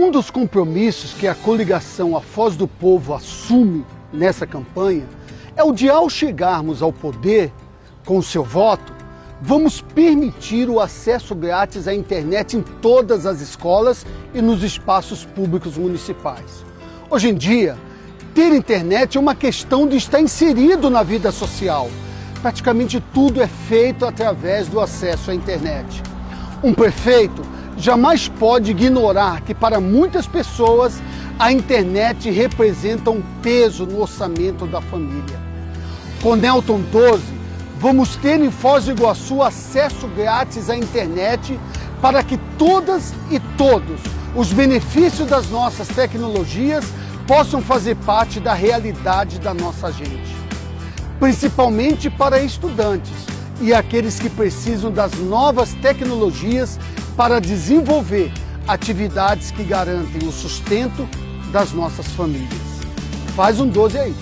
Um dos compromissos que a coligação A Foz do Povo assume nessa campanha é o de, ao chegarmos ao poder com o seu voto, vamos permitir o acesso grátis à internet em todas as escolas e nos espaços públicos municipais. Hoje em dia, ter internet é uma questão de estar inserido na vida social. Praticamente tudo é feito através do acesso à internet. Um prefeito jamais pode ignorar que, para muitas pessoas, a internet representa um peso no orçamento da família. Com Nelton 12, vamos ter em Foz do Iguaçu acesso grátis à internet para que todas e todos os benefícios das nossas tecnologias possam fazer parte da realidade da nossa gente. Principalmente para estudantes e aqueles que precisam das novas tecnologias para desenvolver atividades que garantem o sustento das nossas famílias. Faz um 12 aí.